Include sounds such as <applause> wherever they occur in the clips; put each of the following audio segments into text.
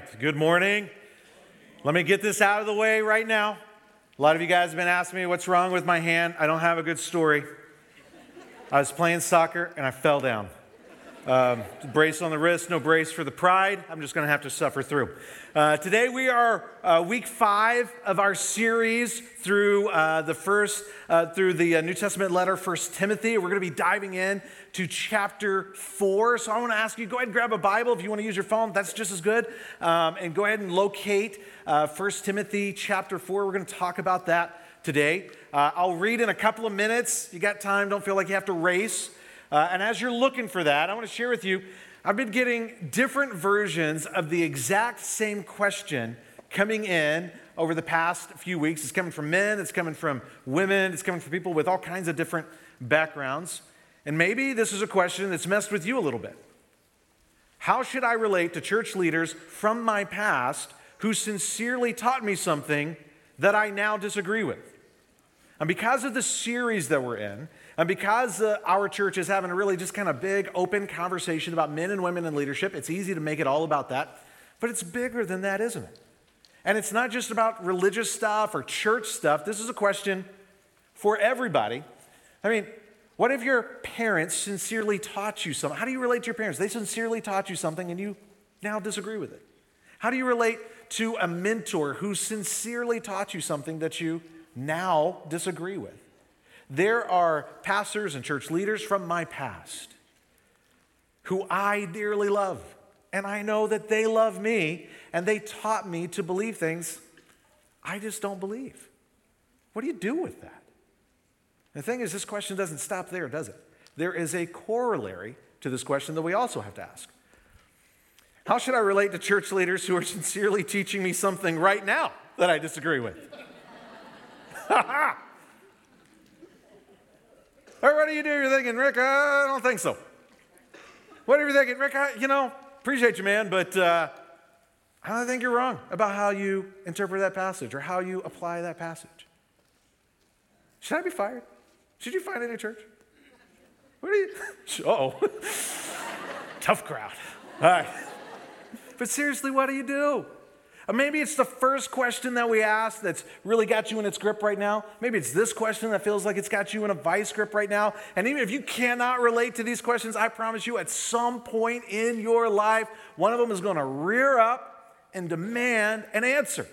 right. Good morning. Let me get this out of the way right now. A lot of you guys have been asking me what's wrong with my hand. I don't have a good story. I was playing soccer and I fell down. Um, brace on the wrist, no brace for the pride. I'm just going to have to suffer through. Uh, today we are uh, week five of our series through uh, the first, uh, through the uh, New Testament letter, First Timothy. We're going to be diving in to chapter four. So I want to ask you, go ahead and grab a Bible if you want to use your phone. That's just as good. Um, and go ahead and locate uh, First Timothy chapter four. We're going to talk about that today. I'll read in a couple of minutes. You got time? Don't feel like you have to race. Uh, and as you're looking for that, I want to share with you I've been getting different versions of the exact same question coming in over the past few weeks. It's coming from men, it's coming from women, it's coming from people with all kinds of different backgrounds. And maybe this is a question that's messed with you a little bit. How should I relate to church leaders from my past who sincerely taught me something that I now disagree with? And because of the series that we're in, and because uh, our church is having a really just kind of big, open conversation about men and women in leadership, it's easy to make it all about that. But it's bigger than that, isn't it? And it's not just about religious stuff or church stuff. This is a question for everybody. I mean, what if your parents sincerely taught you something? How do you relate to your parents? They sincerely taught you something and you now disagree with it. How do you relate to a mentor who sincerely taught you something that you now disagree with? There are pastors and church leaders from my past who I dearly love. And I know that they love me and they taught me to believe things I just don't believe. What do you do with that? The thing is, this question doesn't stop there, does it? There is a corollary to this question that we also have to ask. How should I relate to church leaders who are <laughs> sincerely teaching me something right now that I disagree with? <laughs> Or what do you do? You're thinking, Rick, I don't think so. What are you thinking, Rick? I, you know, appreciate you, man, but uh, I think you're wrong about how you interpret that passage or how you apply that passage. Should I be fired? Should you find any church? What are you? <laughs> oh, <laughs> tough crowd. All right. But seriously, what do you do? Uh, maybe it's the first question that we ask that's really got you in its grip right now. Maybe it's this question that feels like it's got you in a vice grip right now. And even if you cannot relate to these questions, I promise you at some point in your life, one of them is going to rear up and demand an answer.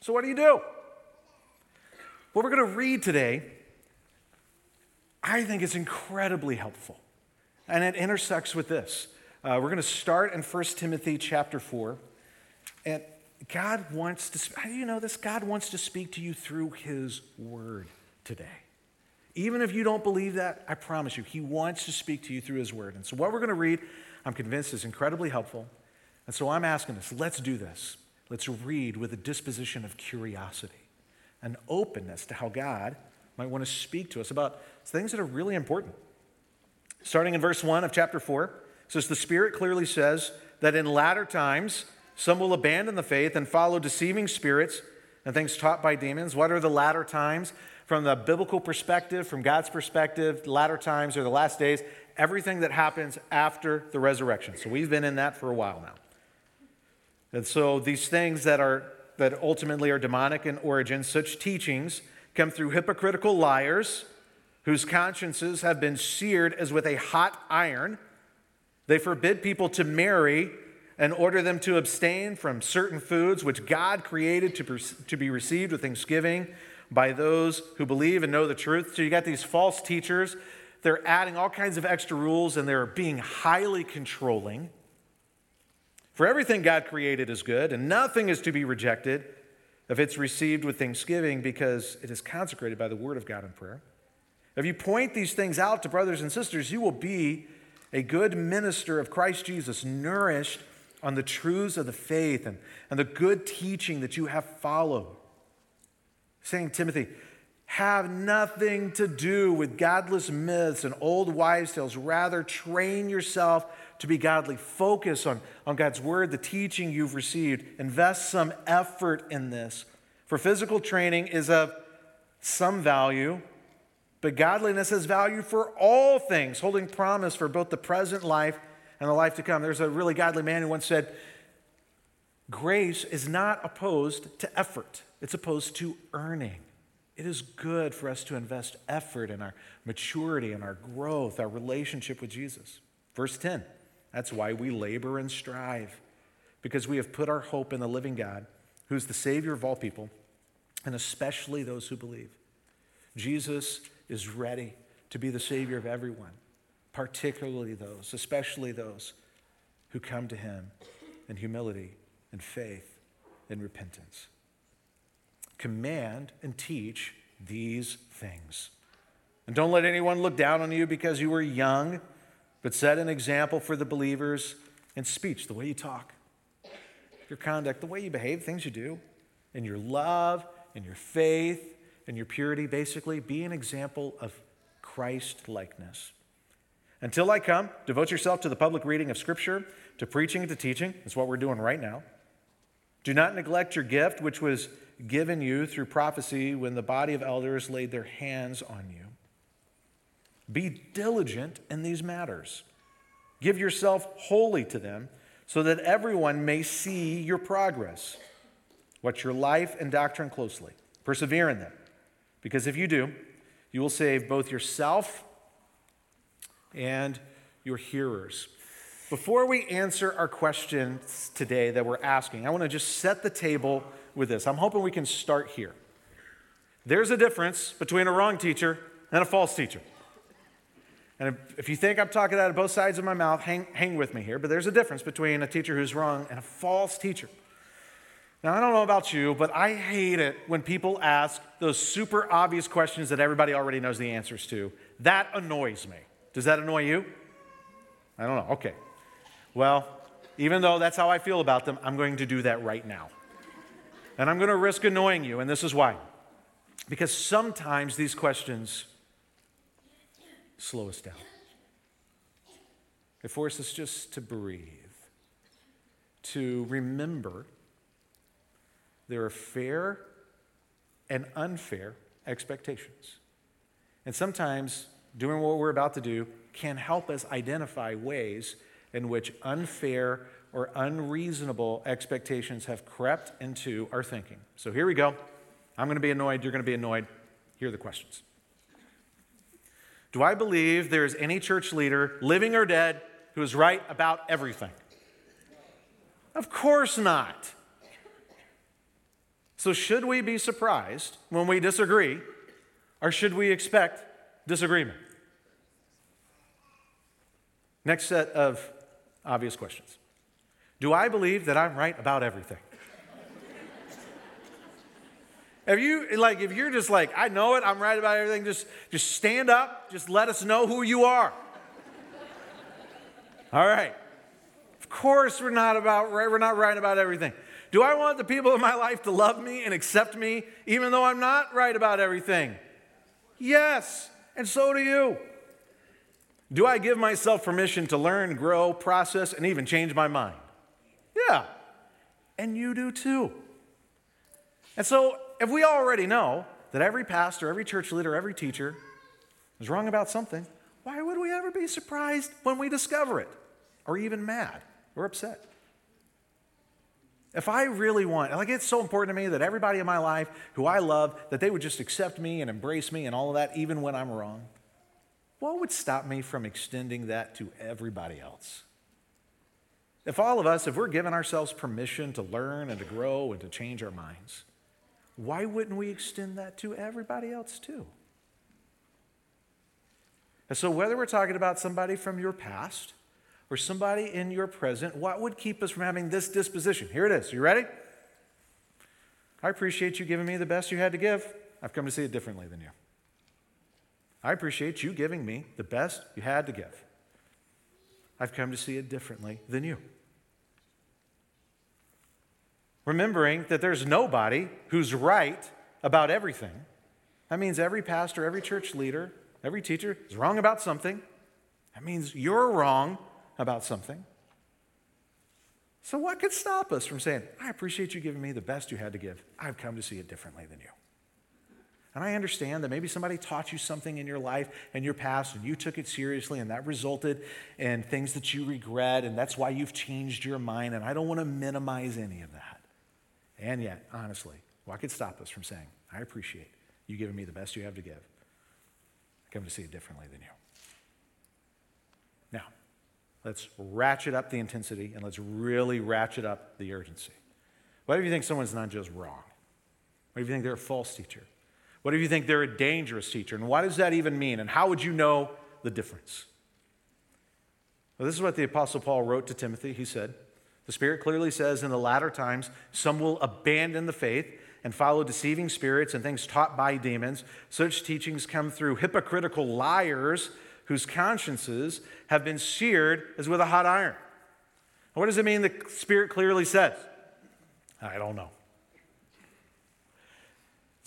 So, what do you do? What we're going to read today, I think is incredibly helpful. And it intersects with this. Uh, we're going to start in 1 Timothy chapter 4. And God wants to, how do you know this? God wants to speak to you through His Word today. Even if you don't believe that, I promise you, He wants to speak to you through His Word. And so, what we're going to read, I'm convinced is incredibly helpful. And so, I'm asking this let's do this. Let's read with a disposition of curiosity, an openness to how God might want to speak to us about things that are really important. Starting in verse 1 of chapter 4, says, The Spirit clearly says that in latter times, some will abandon the faith and follow deceiving spirits and things taught by demons. What are the latter times? From the biblical perspective, from God's perspective, latter times are the last days, everything that happens after the resurrection. So we've been in that for a while now. And so these things that are that ultimately are demonic in origin, such teachings come through hypocritical liars whose consciences have been seared as with a hot iron. They forbid people to marry and order them to abstain from certain foods which God created to, to be received with thanksgiving by those who believe and know the truth. So you got these false teachers. They're adding all kinds of extra rules and they're being highly controlling. For everything God created is good, and nothing is to be rejected if it's received with thanksgiving because it is consecrated by the word of God in prayer. If you point these things out to brothers and sisters, you will be a good minister of Christ Jesus, nourished on the truths of the faith and, and the good teaching that you have followed. Saying, Timothy, have nothing to do with godless myths and old wives' tales. Rather, train yourself to be godly. Focus on, on God's word, the teaching you've received. Invest some effort in this. For physical training is of some value, but godliness has value for all things, holding promise for both the present life and the life to come. There's a really godly man who once said, Grace is not opposed to effort, it's opposed to earning. It is good for us to invest effort in our maturity and our growth, our relationship with Jesus. Verse 10 that's why we labor and strive, because we have put our hope in the living God, who's the Savior of all people, and especially those who believe. Jesus is ready to be the Savior of everyone, particularly those, especially those who come to Him in humility and faith and repentance. Command and teach these things. And don't let anyone look down on you because you were young, but set an example for the believers in speech, the way you talk, your conduct, the way you behave, things you do, in your love, in your faith, in your purity. Basically, be an example of Christ likeness. Until I come, devote yourself to the public reading of Scripture, to preaching and to teaching. That's what we're doing right now. Do not neglect your gift, which was given you through prophecy when the body of elders laid their hands on you. Be diligent in these matters. Give yourself wholly to them so that everyone may see your progress. Watch your life and doctrine closely. Persevere in them, because if you do, you will save both yourself and your hearers. Before we answer our questions today that we're asking, I want to just set the table with this. I'm hoping we can start here. There's a difference between a wrong teacher and a false teacher. And if you think I'm talking out of both sides of my mouth, hang, hang with me here. But there's a difference between a teacher who's wrong and a false teacher. Now, I don't know about you, but I hate it when people ask those super obvious questions that everybody already knows the answers to. That annoys me. Does that annoy you? I don't know. Okay. Well, even though that's how I feel about them, I'm going to do that right now. And I'm going to risk annoying you, and this is why. Because sometimes these questions slow us down. They force us just to breathe, to remember there are fair and unfair expectations. And sometimes doing what we're about to do can help us identify ways in which unfair or unreasonable expectations have crept into our thinking. So here we go. I'm going to be annoyed. You're going to be annoyed. Here are the questions Do I believe there is any church leader, living or dead, who is right about everything? Of course not. So, should we be surprised when we disagree, or should we expect disagreement? Next set of obvious questions Do I believe that I'm right about everything? <laughs> If you like, if you're just like, I know it, I'm right about everything, just, just stand up, just let us know who you are. <laughs> All right. Of course, we're not about right, we're not right about everything. Do I want the people in my life to love me and accept me, even though I'm not right about everything? Yes, and so do you. Do I give myself permission to learn, grow, process, and even change my mind? Yeah. And you do too. And so, if we already know that every pastor, every church leader, every teacher is wrong about something, why would we ever be surprised when we discover it? Or even mad or upset? If I really want, like it's so important to me that everybody in my life who I love, that they would just accept me and embrace me and all of that, even when I'm wrong. What would stop me from extending that to everybody else? If all of us, if we're giving ourselves permission to learn and to grow and to change our minds, why wouldn't we extend that to everybody else too? And so, whether we're talking about somebody from your past or somebody in your present, what would keep us from having this disposition? Here it is. You ready? I appreciate you giving me the best you had to give. I've come to see it differently than you. I appreciate you giving me the best you had to give. I've come to see it differently than you. Remembering that there's nobody who's right about everything. That means every pastor, every church leader, every teacher is wrong about something. That means you're wrong about something. So, what could stop us from saying, I appreciate you giving me the best you had to give? I've come to see it differently than you? And I understand that maybe somebody taught you something in your life and your past and you took it seriously and that resulted in things that you regret and that's why you've changed your mind. And I don't want to minimize any of that. And yet, honestly, what could stop us from saying, I appreciate you giving me the best you have to give? I come to see it differently than you. Now, let's ratchet up the intensity and let's really ratchet up the urgency. What if you think someone's not just wrong? What if you think they're a false teacher? What if you think they're a dangerous teacher? And what does that even mean? And how would you know the difference? Well, this is what the Apostle Paul wrote to Timothy. He said, The Spirit clearly says in the latter times, some will abandon the faith and follow deceiving spirits and things taught by demons. Such teachings come through hypocritical liars whose consciences have been seared as with a hot iron. What does it mean the Spirit clearly says? I don't know.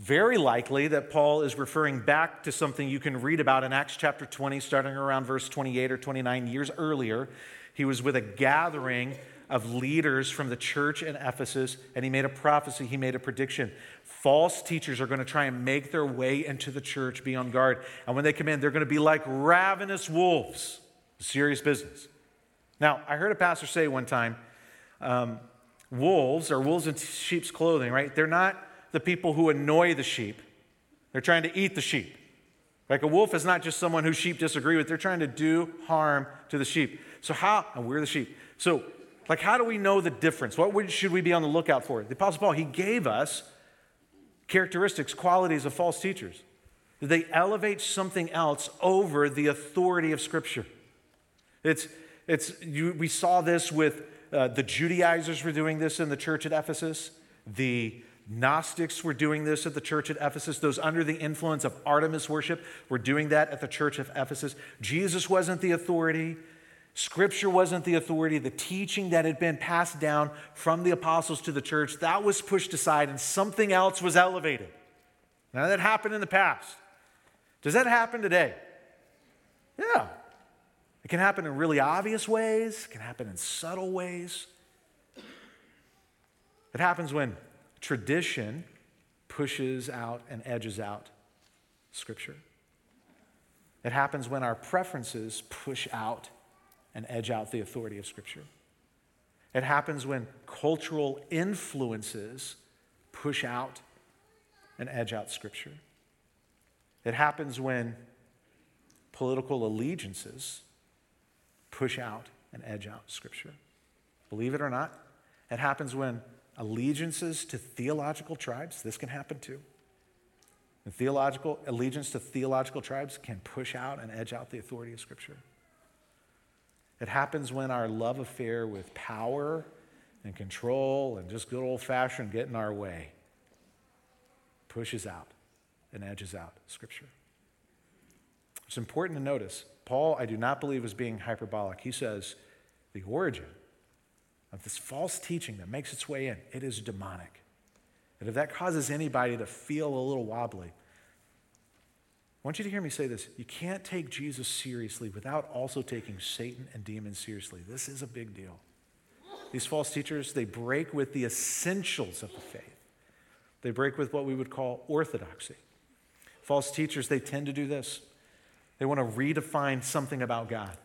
Very likely that Paul is referring back to something you can read about in Acts chapter 20, starting around verse 28 or 29 years earlier. He was with a gathering of leaders from the church in Ephesus, and he made a prophecy, he made a prediction. False teachers are going to try and make their way into the church, be on guard. And when they come in, they're going to be like ravenous wolves. Serious business. Now, I heard a pastor say one time um, wolves are wolves in sheep's clothing, right? They're not the people who annoy the sheep, they're trying to eat the sheep. Like a wolf is not just someone who sheep disagree with, they're trying to do harm to the sheep. So, how, and we're the sheep. So, like, how do we know the difference? What should we be on the lookout for? The Apostle Paul, he gave us characteristics, qualities of false teachers. They elevate something else over the authority of Scripture. It's, it's, you, we saw this with uh, the Judaizers were doing this in the church at Ephesus. The Gnostics were doing this at the church at Ephesus. Those under the influence of Artemis worship were doing that at the church of Ephesus. Jesus wasn't the authority. Scripture wasn't the authority. The teaching that had been passed down from the apostles to the church, that was pushed aside and something else was elevated. Now, that happened in the past. Does that happen today? Yeah. It can happen in really obvious ways, it can happen in subtle ways. It happens when tradition pushes out and edges out Scripture. It happens when our preferences push out and edge out the authority of Scripture. It happens when cultural influences push out and edge out Scripture. It happens when political allegiances push out and edge out Scripture. Believe it or not, it happens when allegiances to theological tribes, this can happen too. And theological allegiance to theological tribes can push out and edge out the authority of Scripture. It happens when our love affair with power and control and just good old fashioned getting our way pushes out and edges out Scripture. It's important to notice Paul, I do not believe, is being hyperbolic. He says the origin of this false teaching that makes its way in, it is demonic. And if that causes anybody to feel a little wobbly, I want you to hear me say this. You can't take Jesus seriously without also taking Satan and demons seriously. This is a big deal. These false teachers, they break with the essentials of the faith. They break with what we would call orthodoxy. False teachers, they tend to do this. They want to redefine something about God.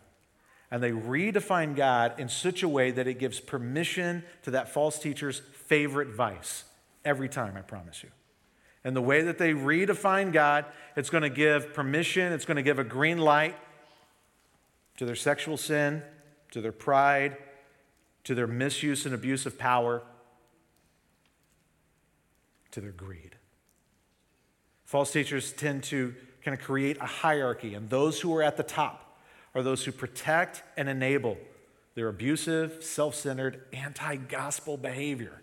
And they redefine God in such a way that it gives permission to that false teacher's favorite vice. Every time, I promise you. And the way that they redefine God, it's going to give permission, it's going to give a green light to their sexual sin, to their pride, to their misuse and abuse of power, to their greed. False teachers tend to kind of create a hierarchy, and those who are at the top are those who protect and enable their abusive, self centered, anti gospel behavior.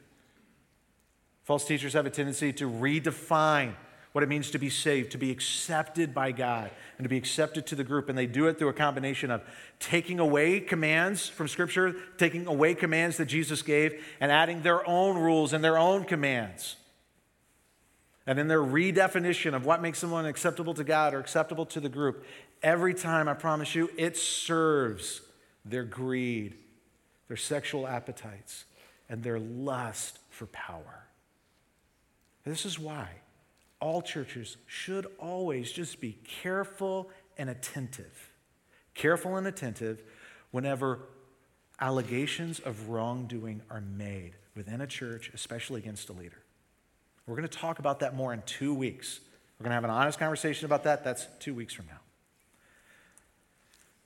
False teachers have a tendency to redefine what it means to be saved, to be accepted by God, and to be accepted to the group. And they do it through a combination of taking away commands from Scripture, taking away commands that Jesus gave, and adding their own rules and their own commands. And in their redefinition of what makes someone acceptable to God or acceptable to the group, every time, I promise you, it serves their greed, their sexual appetites, and their lust for power. This is why all churches should always just be careful and attentive. Careful and attentive whenever allegations of wrongdoing are made within a church, especially against a leader. We're going to talk about that more in two weeks. We're going to have an honest conversation about that. That's two weeks from now.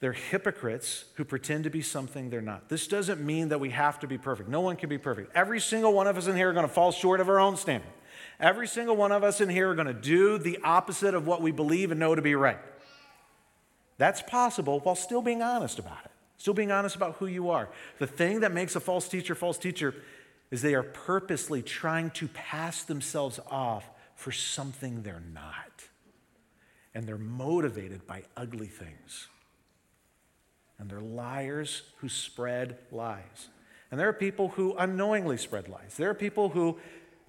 They're hypocrites who pretend to be something they're not. This doesn't mean that we have to be perfect. No one can be perfect. Every single one of us in here are going to fall short of our own standard. Every single one of us in here are going to do the opposite of what we believe and know to be right. That's possible while still being honest about it, still being honest about who you are. The thing that makes a false teacher false teacher is they are purposely trying to pass themselves off for something they're not. And they're motivated by ugly things and they're liars who spread lies. And there are people who unknowingly spread lies. There are people who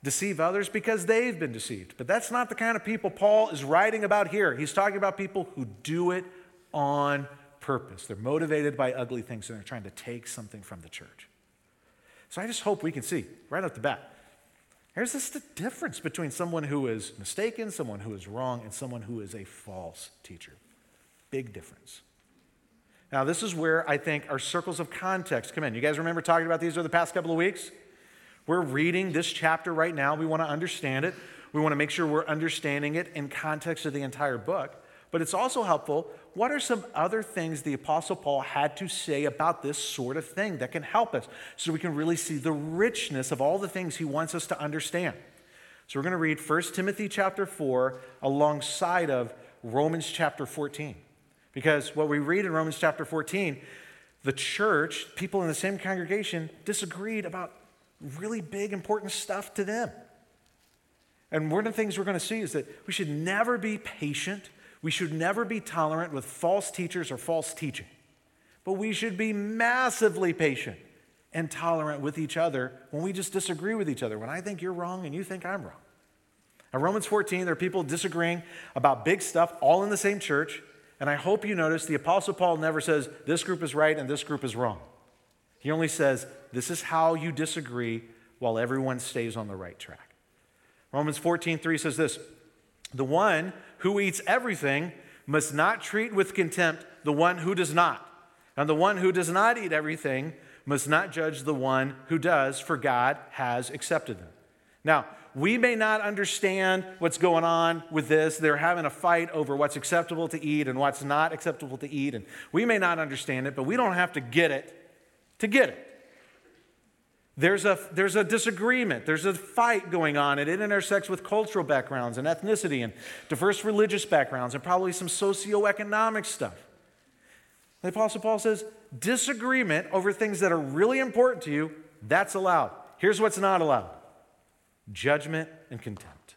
deceive others because they've been deceived. But that's not the kind of people Paul is writing about here. He's talking about people who do it on purpose. They're motivated by ugly things and they're trying to take something from the church. So I just hope we can see right off the bat. Here's just the difference between someone who is mistaken, someone who is wrong, and someone who is a false teacher. Big difference. Now, this is where I think our circles of context come in. You guys remember talking about these over the past couple of weeks? We're reading this chapter right now. We want to understand it. We want to make sure we're understanding it in context of the entire book. But it's also helpful. What are some other things the Apostle Paul had to say about this sort of thing that can help us so we can really see the richness of all the things he wants us to understand? So we're going to read 1 Timothy chapter 4 alongside of Romans chapter 14. Because what we read in Romans chapter 14, the church, people in the same congregation, disagreed about really big, important stuff to them. And one of the things we're going to see is that we should never be patient. We should never be tolerant with false teachers or false teaching. But we should be massively patient and tolerant with each other when we just disagree with each other. When I think you're wrong and you think I'm wrong. In Romans 14, there are people disagreeing about big stuff all in the same church. And I hope you notice the Apostle Paul never says, this group is right and this group is wrong. He only says, this is how you disagree while everyone stays on the right track. Romans 14, 3 says this The one who eats everything must not treat with contempt the one who does not. And the one who does not eat everything must not judge the one who does, for God has accepted them. Now, we may not understand what's going on with this. They're having a fight over what's acceptable to eat and what's not acceptable to eat. And we may not understand it, but we don't have to get it to get it. There's a, there's a disagreement, there's a fight going on, it intersects with cultural backgrounds and ethnicity and diverse religious backgrounds and probably some socioeconomic stuff. The Apostle Paul says disagreement over things that are really important to you, that's allowed. Here's what's not allowed judgment and contempt.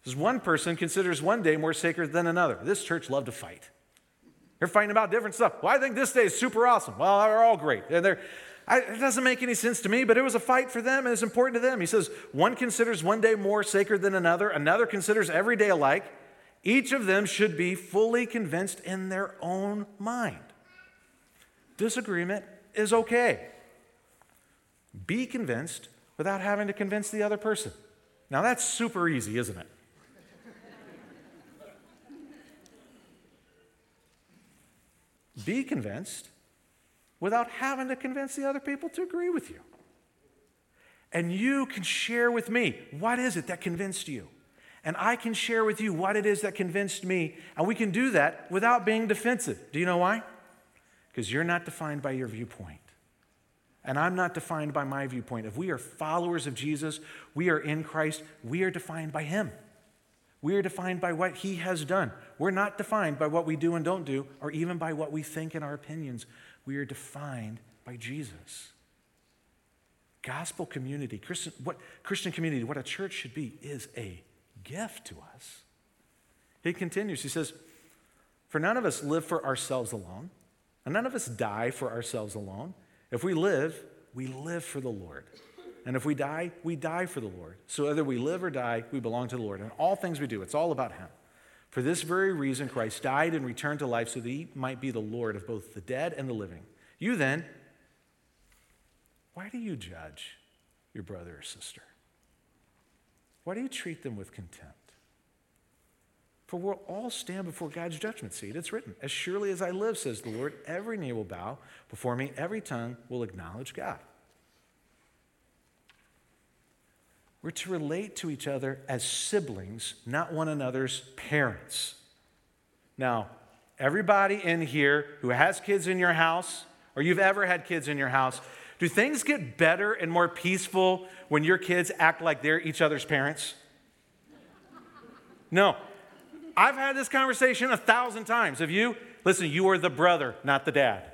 Because one person considers one day more sacred than another. This church loved to fight. They're fighting about different stuff. Well, I think this day is super awesome. Well, they're all great. And they're, I, it doesn't make any sense to me, but it was a fight for them and it's important to them. He says, one considers one day more sacred than another, another considers every day alike. Each of them should be fully convinced in their own mind. Disagreement is okay. Be convinced without having to convince the other person. Now, that's super easy, isn't it? <laughs> Be convinced without having to convince the other people to agree with you. And you can share with me what is it that convinced you? And I can share with you what it is that convinced me. And we can do that without being defensive. Do you know why? Because you're not defined by your viewpoint. And I'm not defined by my viewpoint. If we are followers of Jesus, we are in Christ, we are defined by Him. We are defined by what He has done. We're not defined by what we do and don't do, or even by what we think in our opinions. We are defined by Jesus. Gospel community, Christian, what, Christian community, what a church should be, is a gift to us. He continues, he says, For none of us live for ourselves alone, and none of us die for ourselves alone. If we live, we live for the Lord. And if we die, we die for the Lord. So whether we live or die, we belong to the Lord. And all things we do, it's all about Him. For this very reason, Christ died and returned to life so that He might be the Lord of both the dead and the living. You then, why do you judge your brother or sister? Why do you treat them with contempt? For we'll all stand before God's judgment seat. It's written, As surely as I live, says the Lord, every knee will bow before me, every tongue will acknowledge God. We're to relate to each other as siblings, not one another's parents. Now, everybody in here who has kids in your house, or you've ever had kids in your house, do things get better and more peaceful when your kids act like they're each other's parents? No. I've had this conversation a thousand times. Have you? Listen, you are the brother, not the dad.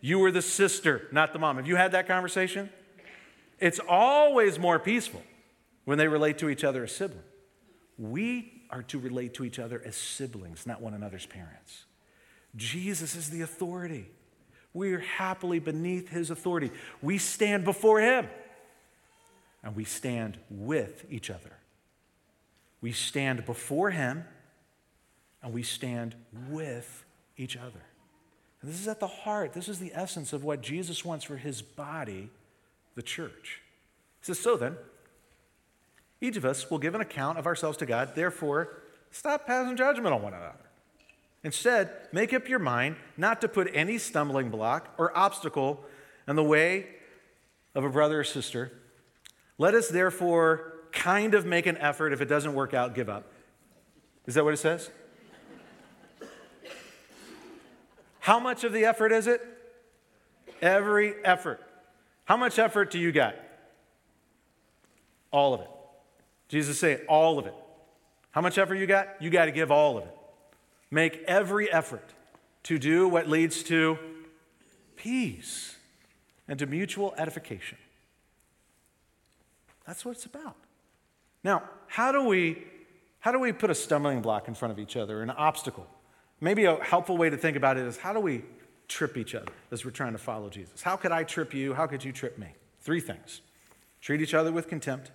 You are the sister, not the mom. Have you had that conversation? It's always more peaceful when they relate to each other as siblings. We are to relate to each other as siblings, not one another's parents. Jesus is the authority. We are happily beneath his authority. We stand before him and we stand with each other. We stand before him and we stand with each other. And this is at the heart, this is the essence of what Jesus wants for his body, the church. He says, So then, each of us will give an account of ourselves to God. Therefore, stop passing judgment on one another. Instead, make up your mind not to put any stumbling block or obstacle in the way of a brother or sister. Let us therefore kind of make an effort. If it doesn't work out, give up. Is that what it says? How much of the effort is it? Every effort. How much effort do you got? All of it. Jesus say all of it. How much effort you got? You got to give all of it. Make every effort to do what leads to peace and to mutual edification. That's what it's about. Now, how do we how do we put a stumbling block in front of each other, an obstacle? Maybe a helpful way to think about it is how do we trip each other as we're trying to follow Jesus? How could I trip you? How could you trip me? Three things. Treat each other with contempt,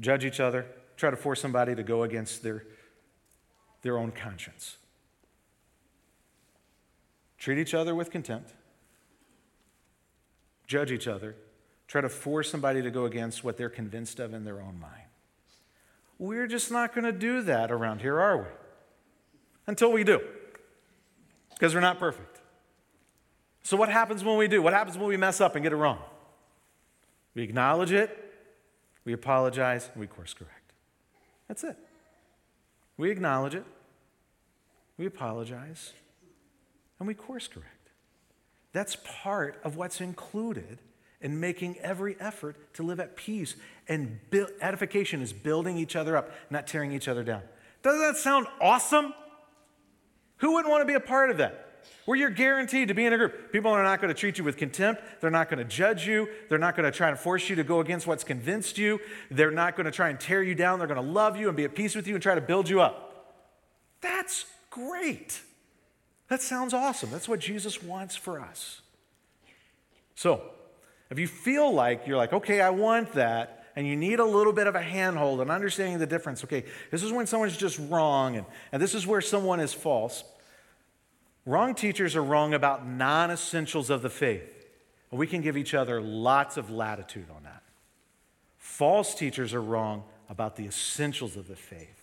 judge each other, try to force somebody to go against their, their own conscience. Treat each other with contempt, judge each other, try to force somebody to go against what they're convinced of in their own mind. We're just not going to do that around here, are we? Until we do, because we're not perfect. So, what happens when we do? What happens when we mess up and get it wrong? We acknowledge it, we apologize, and we course correct. That's it. We acknowledge it, we apologize, and we course correct. That's part of what's included in making every effort to live at peace. And edification is building each other up, not tearing each other down. Doesn't that sound awesome? Who wouldn't want to be a part of that? where you're guaranteed to be in a group. People are not going to treat you with contempt. They're not going to judge you. They're not going to try and force you to go against what's convinced you. They're not going to try and tear you down. They're going to love you and be at peace with you and try to build you up. That's great. That sounds awesome. That's what Jesus wants for us. So, if you feel like you're like, okay, I want that, and you need a little bit of a handhold and understanding the difference, okay, this is when someone's just wrong, and, and this is where someone is false. Wrong teachers are wrong about non essentials of the faith. We can give each other lots of latitude on that. False teachers are wrong about the essentials of the faith.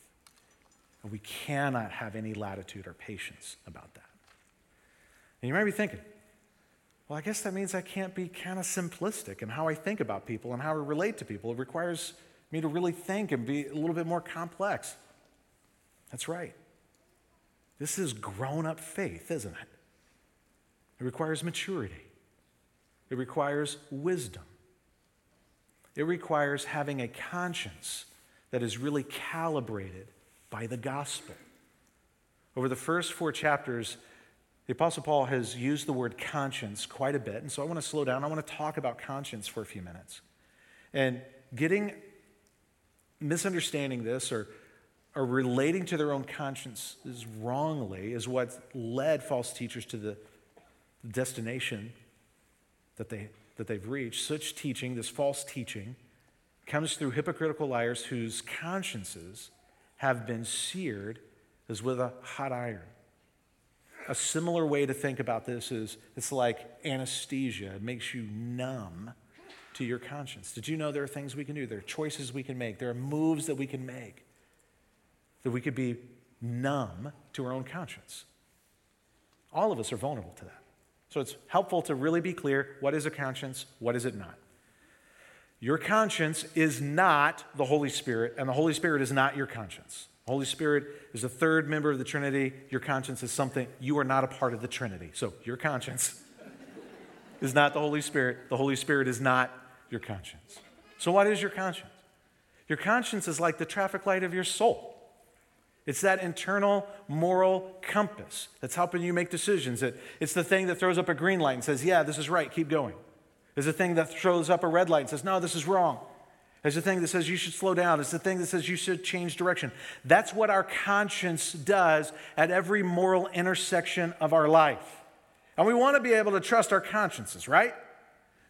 And we cannot have any latitude or patience about that. And you might be thinking, well, I guess that means I can't be kind of simplistic in how I think about people and how I relate to people. It requires me to really think and be a little bit more complex. That's right. This is grown up faith, isn't it? It requires maturity, it requires wisdom, it requires having a conscience that is really calibrated by the gospel. Over the first four chapters, the Apostle Paul has used the word conscience quite a bit. And so I want to slow down. I want to talk about conscience for a few minutes. And getting, misunderstanding this or or relating to their own consciences wrongly is what led false teachers to the destination that, they, that they've reached. Such teaching, this false teaching, comes through hypocritical liars whose consciences have been seared as with a hot iron. A similar way to think about this is it's like anesthesia, it makes you numb to your conscience. Did you know there are things we can do? There are choices we can make. There are moves that we can make that we could be numb to our own conscience. All of us are vulnerable to that. So it's helpful to really be clear what is a conscience, what is it not. Your conscience is not the Holy Spirit, and the Holy Spirit is not your conscience. Holy Spirit is the third member of the Trinity. Your conscience is something, you are not a part of the Trinity. So your conscience <laughs> is not the Holy Spirit. The Holy Spirit is not your conscience. So, what is your conscience? Your conscience is like the traffic light of your soul. It's that internal moral compass that's helping you make decisions. It's the thing that throws up a green light and says, Yeah, this is right, keep going. It's the thing that throws up a red light and says, No, this is wrong. It's the thing that says you should slow down. It's the thing that says you should change direction. That's what our conscience does at every moral intersection of our life. And we want to be able to trust our consciences, right?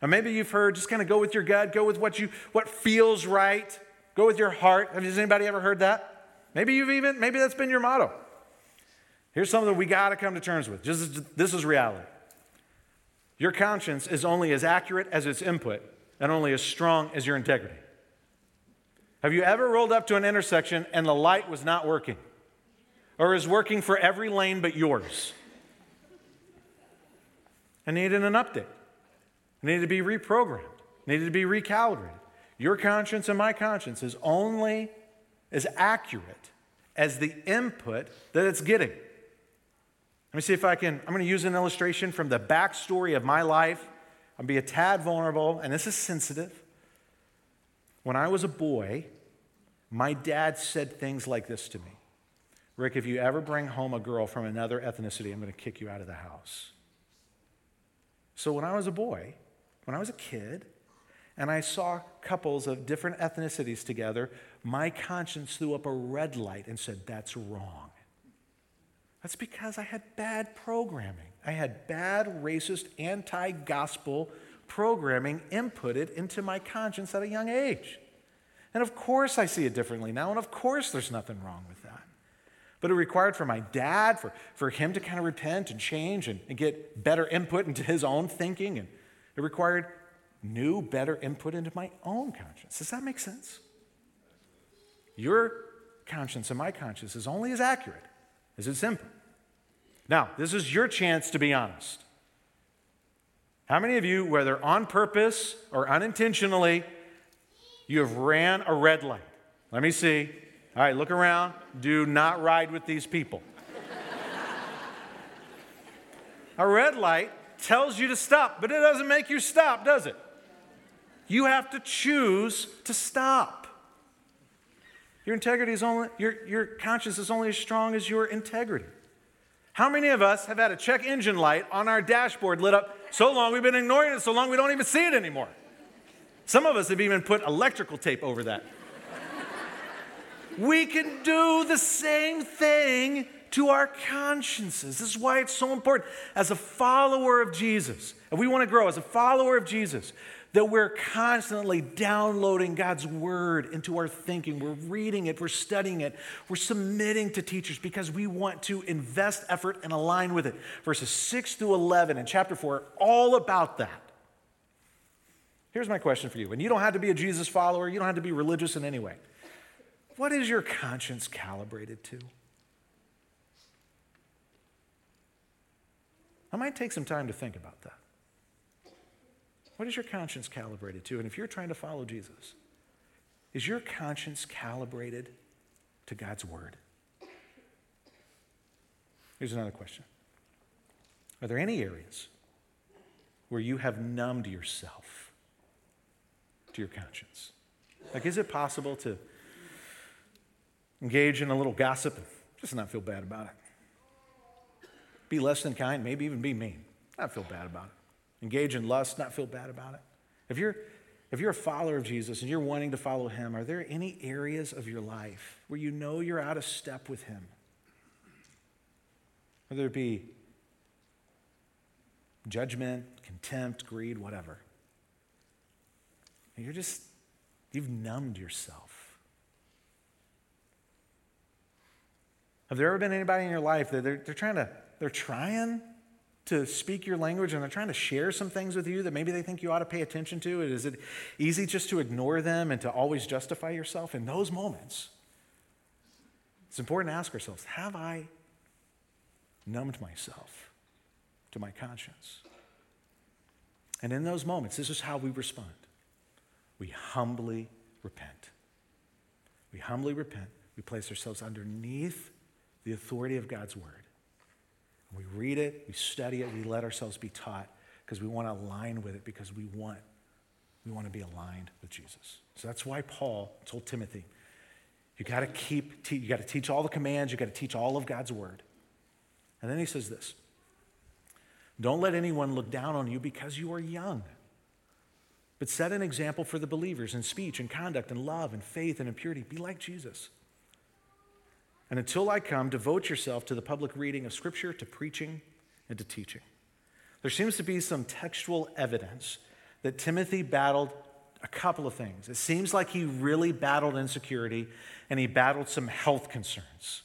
And maybe you've heard just kind of go with your gut, go with what you what feels right, go with your heart. Has anybody ever heard that? Maybe you've even, maybe that's been your motto. Here's something we got to come to terms with. Just, this is reality. Your conscience is only as accurate as its input and only as strong as your integrity. Have you ever rolled up to an intersection and the light was not working? Or is working for every lane but yours? I needed an update. I needed to be reprogrammed. Needed to be recalibrated. Your conscience and my conscience is only as accurate as the input that it's getting. Let me see if I can. I'm going to use an illustration from the backstory of my life. I'll be a tad vulnerable, and this is sensitive. When I was a boy, my dad said things like this to me Rick, if you ever bring home a girl from another ethnicity, I'm going to kick you out of the house. So when I was a boy, when I was a kid, and I saw couples of different ethnicities together, my conscience threw up a red light and said, That's wrong. That's because I had bad programming. I had bad, racist, anti gospel programming inputted into my conscience at a young age. And of course, I see it differently now, and of course, there's nothing wrong with that. But it required for my dad, for, for him to kind of repent and change and, and get better input into his own thinking. And it required new, better input into my own conscience. Does that make sense? Your conscience and my conscience is only as accurate as its input. Now, this is your chance to be honest. How many of you, whether on purpose or unintentionally, you have ran a red light? Let me see. All right, look around. Do not ride with these people. a red light tells you to stop, but it doesn't make you stop, does it? You have to choose to stop. Your integrity is only, your, your conscience is only as strong as your integrity. How many of us have had a check engine light on our dashboard lit up so long we've been ignoring it so long we don't even see it anymore? Some of us have even put electrical tape over that. we can do the same thing to our consciences. This is why it's so important. As a follower of Jesus, and we want to grow as a follower of Jesus, that we're constantly downloading God's word into our thinking. We're reading it, we're studying it, we're submitting to teachers because we want to invest effort and align with it. Verses 6 through 11 in chapter 4 are all about that. Here's my question for you. And you don't have to be a Jesus follower, you don't have to be religious in any way. What is your conscience calibrated to? I might take some time to think about that. What is your conscience calibrated to? And if you're trying to follow Jesus, is your conscience calibrated to God's word? Here's another question Are there any areas where you have numbed yourself to your conscience? Like, is it possible to engage in a little gossip and just not feel bad about it? Be less than kind, maybe even be mean, not feel bad about it engage in lust, not feel bad about it? If you're, if you're a follower of Jesus and you're wanting to follow him, are there any areas of your life where you know you're out of step with him? Whether it be judgment, contempt, greed, whatever. And you're just, you've numbed yourself. Have there ever been anybody in your life that they're, they're trying to, they're trying to speak your language and they're trying to share some things with you that maybe they think you ought to pay attention to? Is it easy just to ignore them and to always justify yourself? In those moments, it's important to ask ourselves have I numbed myself to my conscience? And in those moments, this is how we respond we humbly repent. We humbly repent. We place ourselves underneath the authority of God's word. We read it, we study it, we let ourselves be taught because we want to align with it because we want we want to be aligned with Jesus. So that's why Paul told Timothy, you got to keep te- you got to teach all the commands, you got to teach all of God's word. And then he says this. Don't let anyone look down on you because you are young. But set an example for the believers in speech and conduct and love and faith and in purity. Be like Jesus. And until I come, devote yourself to the public reading of Scripture, to preaching, and to teaching. There seems to be some textual evidence that Timothy battled a couple of things. It seems like he really battled insecurity and he battled some health concerns.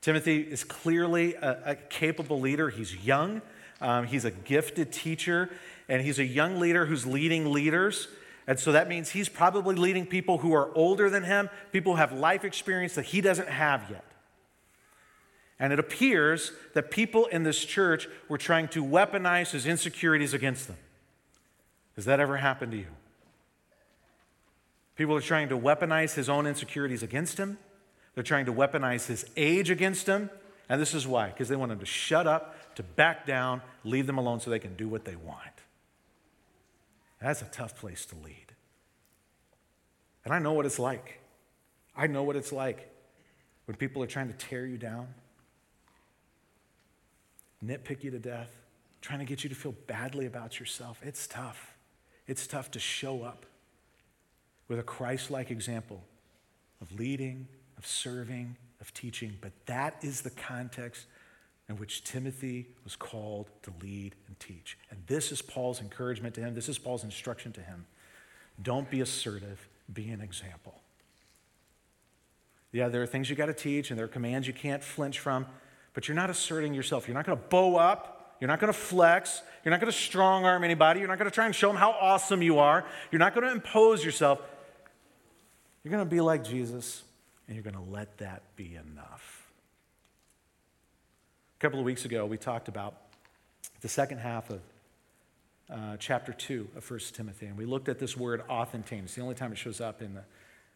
Timothy is clearly a, a capable leader. He's young, um, he's a gifted teacher, and he's a young leader who's leading leaders. And so that means he's probably leading people who are older than him, people who have life experience that he doesn't have yet. And it appears that people in this church were trying to weaponize his insecurities against them. Has that ever happened to you? People are trying to weaponize his own insecurities against him. They're trying to weaponize his age against him. And this is why because they want him to shut up, to back down, leave them alone so they can do what they want. That's a tough place to lead. And I know what it's like. I know what it's like when people are trying to tear you down, nitpick you to death, trying to get you to feel badly about yourself. It's tough. It's tough to show up with a Christ like example of leading, of serving, of teaching. But that is the context in which Timothy was called to lead and teach. And this is Paul's encouragement to him. This is Paul's instruction to him. Don't be assertive, be an example. Yeah, there are things you got to teach and there are commands you can't flinch from, but you're not asserting yourself. You're not going to bow up. You're not going to flex. You're not going to strong arm anybody. You're not going to try and show them how awesome you are. You're not going to impose yourself. You're going to be like Jesus, and you're going to let that be enough. A couple of weeks ago, we talked about the second half of uh, chapter 2 of 1 Timothy, and we looked at this word authentein. It's the only time it shows up in the,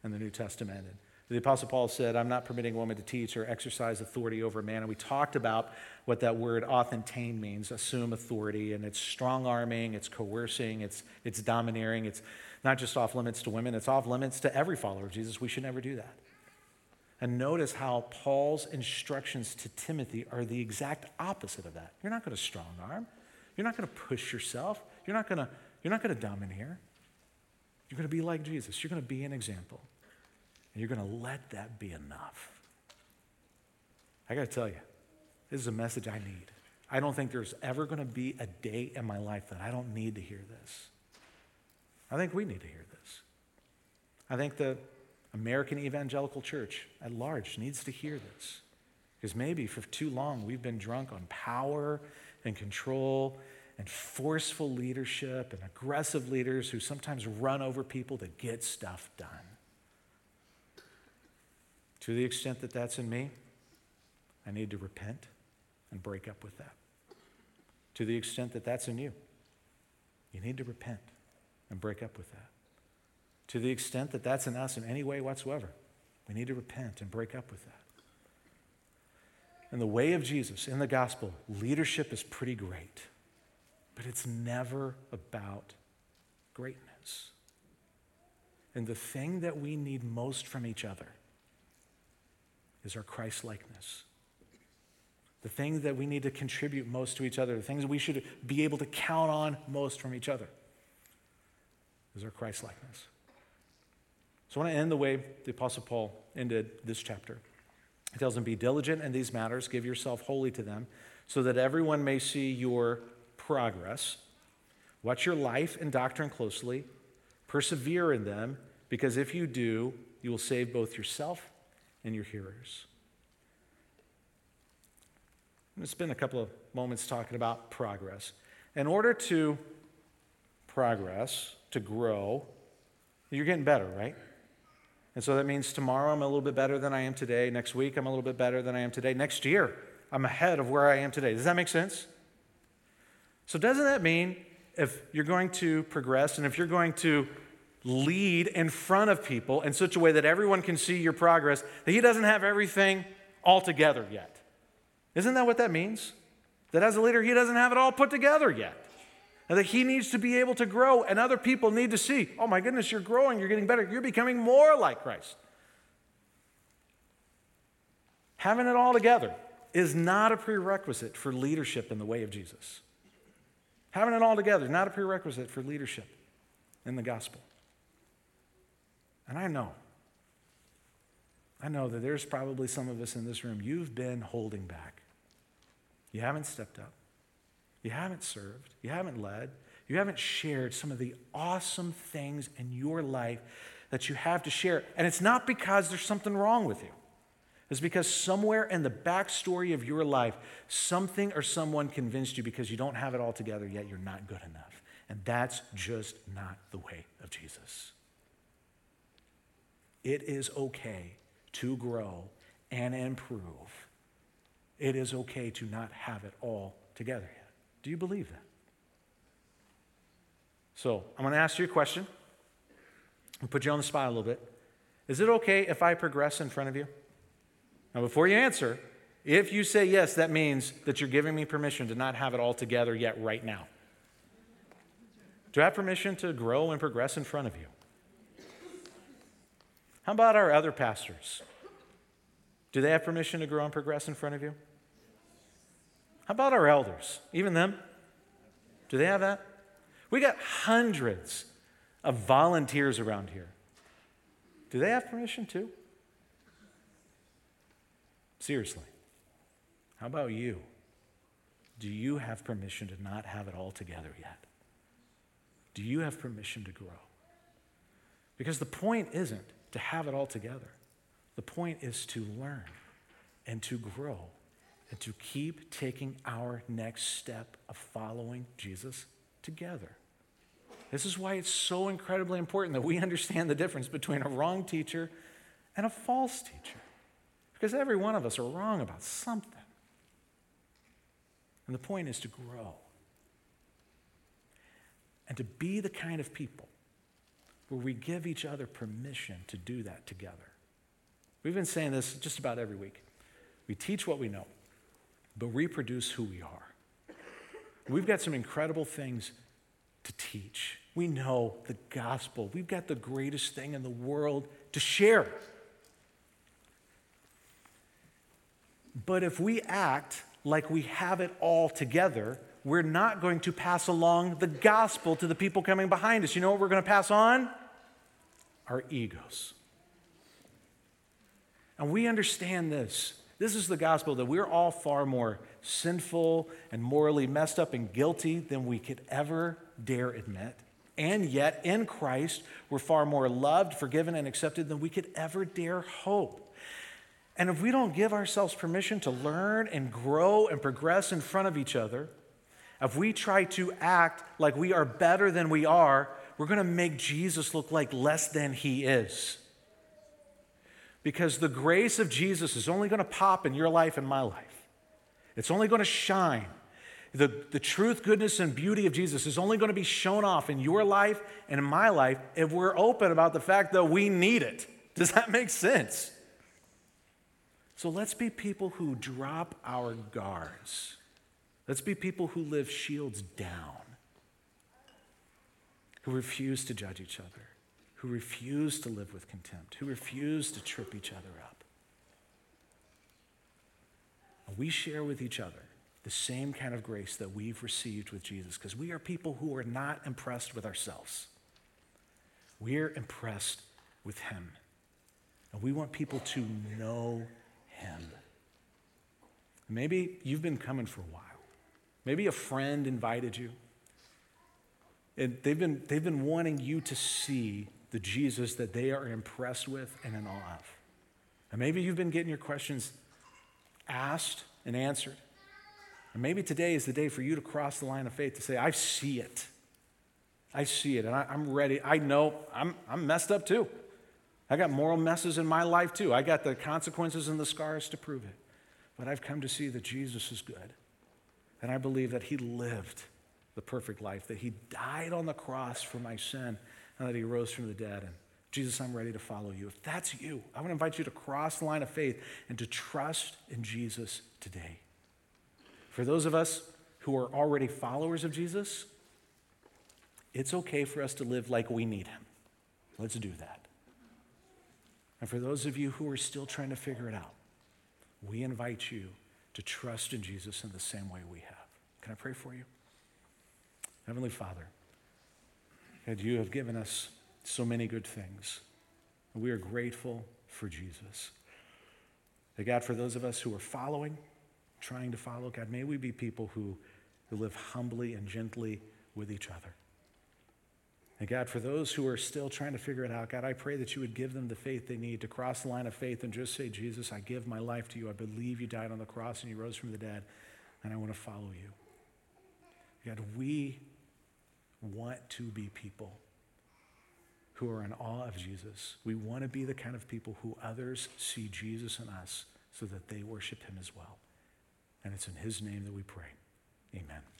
in the New Testament. And the Apostle Paul said, I'm not permitting a woman to teach or exercise authority over a man. And we talked about what that word authentein means assume authority. And it's strong arming, it's coercing, it's, it's domineering. It's not just off limits to women, it's off limits to every follower of Jesus. We should never do that. And notice how Paul's instructions to Timothy are the exact opposite of that. You're not going to strong arm. You're not going to push yourself. You're not going to, you're not going to domineer. You're going to be like Jesus. You're going to be an example. And you're going to let that be enough. I got to tell you, this is a message I need. I don't think there's ever going to be a day in my life that I don't need to hear this. I think we need to hear this. I think the American evangelical church at large needs to hear this. Because maybe for too long we've been drunk on power and control and forceful leadership and aggressive leaders who sometimes run over people to get stuff done. To the extent that that's in me, I need to repent and break up with that. To the extent that that's in you, you need to repent and break up with that to the extent that that's in us in any way whatsoever. We need to repent and break up with that. In the way of Jesus, in the gospel, leadership is pretty great, but it's never about greatness. And the thing that we need most from each other is our Christ likeness. The thing that we need to contribute most to each other, the things we should be able to count on most from each other, is our Christ likeness. So I want to end the way the Apostle Paul ended this chapter. He tells them, Be diligent in these matters, give yourself wholly to them, so that everyone may see your progress. Watch your life and doctrine closely, persevere in them, because if you do, you will save both yourself and your hearers. I'm going to spend a couple of moments talking about progress. In order to progress, to grow, you're getting better, right? And so that means tomorrow I'm a little bit better than I am today. Next week I'm a little bit better than I am today. Next year I'm ahead of where I am today. Does that make sense? So, doesn't that mean if you're going to progress and if you're going to lead in front of people in such a way that everyone can see your progress, that He doesn't have everything all together yet? Isn't that what that means? That as a leader, He doesn't have it all put together yet. And that he needs to be able to grow, and other people need to see, oh my goodness, you're growing, you're getting better, you're becoming more like Christ. Having it all together is not a prerequisite for leadership in the way of Jesus. Having it all together is not a prerequisite for leadership in the gospel. And I know, I know that there's probably some of us in this room, you've been holding back. You haven't stepped up. You haven't served. You haven't led. You haven't shared some of the awesome things in your life that you have to share. And it's not because there's something wrong with you. It's because somewhere in the backstory of your life, something or someone convinced you because you don't have it all together yet, you're not good enough. And that's just not the way of Jesus. It is okay to grow and improve. It is okay to not have it all together yet. Do you believe that? So I'm going to ask you a question and put you on the spot a little bit. Is it okay if I progress in front of you? Now, before you answer, if you say yes, that means that you're giving me permission to not have it all together yet right now. Do I have permission to grow and progress in front of you? How about our other pastors? Do they have permission to grow and progress in front of you? How about our elders? Even them? Do they have that? We got hundreds of volunteers around here. Do they have permission too? Seriously. How about you? Do you have permission to not have it all together yet? Do you have permission to grow? Because the point isn't to have it all together, the point is to learn and to grow and to keep taking our next step of following Jesus together. This is why it's so incredibly important that we <laughs> understand the difference between a wrong teacher and a false teacher. Because every one of us are wrong about something. And the point is to grow and to be the kind of people where we give each other permission to do that together. We've been saying this just about every week. We teach what we know but reproduce who we are. We've got some incredible things to teach. We know the gospel. We've got the greatest thing in the world to share. But if we act like we have it all together, we're not going to pass along the gospel to the people coming behind us. You know what we're going to pass on? Our egos. And we understand this. This is the gospel that we're all far more sinful and morally messed up and guilty than we could ever dare admit. And yet, in Christ, we're far more loved, forgiven, and accepted than we could ever dare hope. And if we don't give ourselves permission to learn and grow and progress in front of each other, if we try to act like we are better than we are, we're going to make Jesus look like less than he is because the grace of Jesus is only going to pop in your life and my life. It's only going to shine. The, the truth, goodness, and beauty of Jesus is only going to be shown off in your life and in my life if we're open about the fact that we need it. Does that make sense? So let's be people who drop our guards. Let's be people who live shields down, who refuse to judge each other who refuse to live with contempt, who refuse to trip each other up. And we share with each other the same kind of grace that we've received with Jesus because we are people who are not impressed with ourselves. We're impressed with Him. And we want people to know Him. Maybe you've been coming for a while. Maybe a friend invited you. And they've been, they've been wanting you to see the Jesus that they are impressed with and in awe of. And maybe you've been getting your questions asked and answered. And maybe today is the day for you to cross the line of faith to say, I see it. I see it, and I, am ready. I know I'm, I'm messed up too. I got moral messes in my life too. I got the consequences and the scars to prove it. But I've come to see that Jesus is good. And I believe that he lived the perfect life, that he died on the cross for my sin, and that he rose from the dead. And Jesus, I'm ready to follow you. If that's you, I want to invite you to cross the line of faith and to trust in Jesus today. For those of us who are already followers of Jesus, it's okay for us to live like we need him. Let's do that. And for those of you who are still trying to figure it out, we invite you to trust in Jesus in the same way we have. Can I pray for you? Heavenly Father, God, you have given us so many good things. And we are grateful for Jesus. That God, for those of us who are following, trying to follow, God, may we be people who, who live humbly and gently with each other. And God, for those who are still trying to figure it out, God, I pray that you would give them the faith they need to cross the line of faith and just say, Jesus, I give my life to you. I believe you died on the cross and you rose from the dead, and I want to follow you. God, we want to be people who are in awe of Jesus. We want to be the kind of people who others see Jesus in us so that they worship him as well. And it's in his name that we pray. Amen.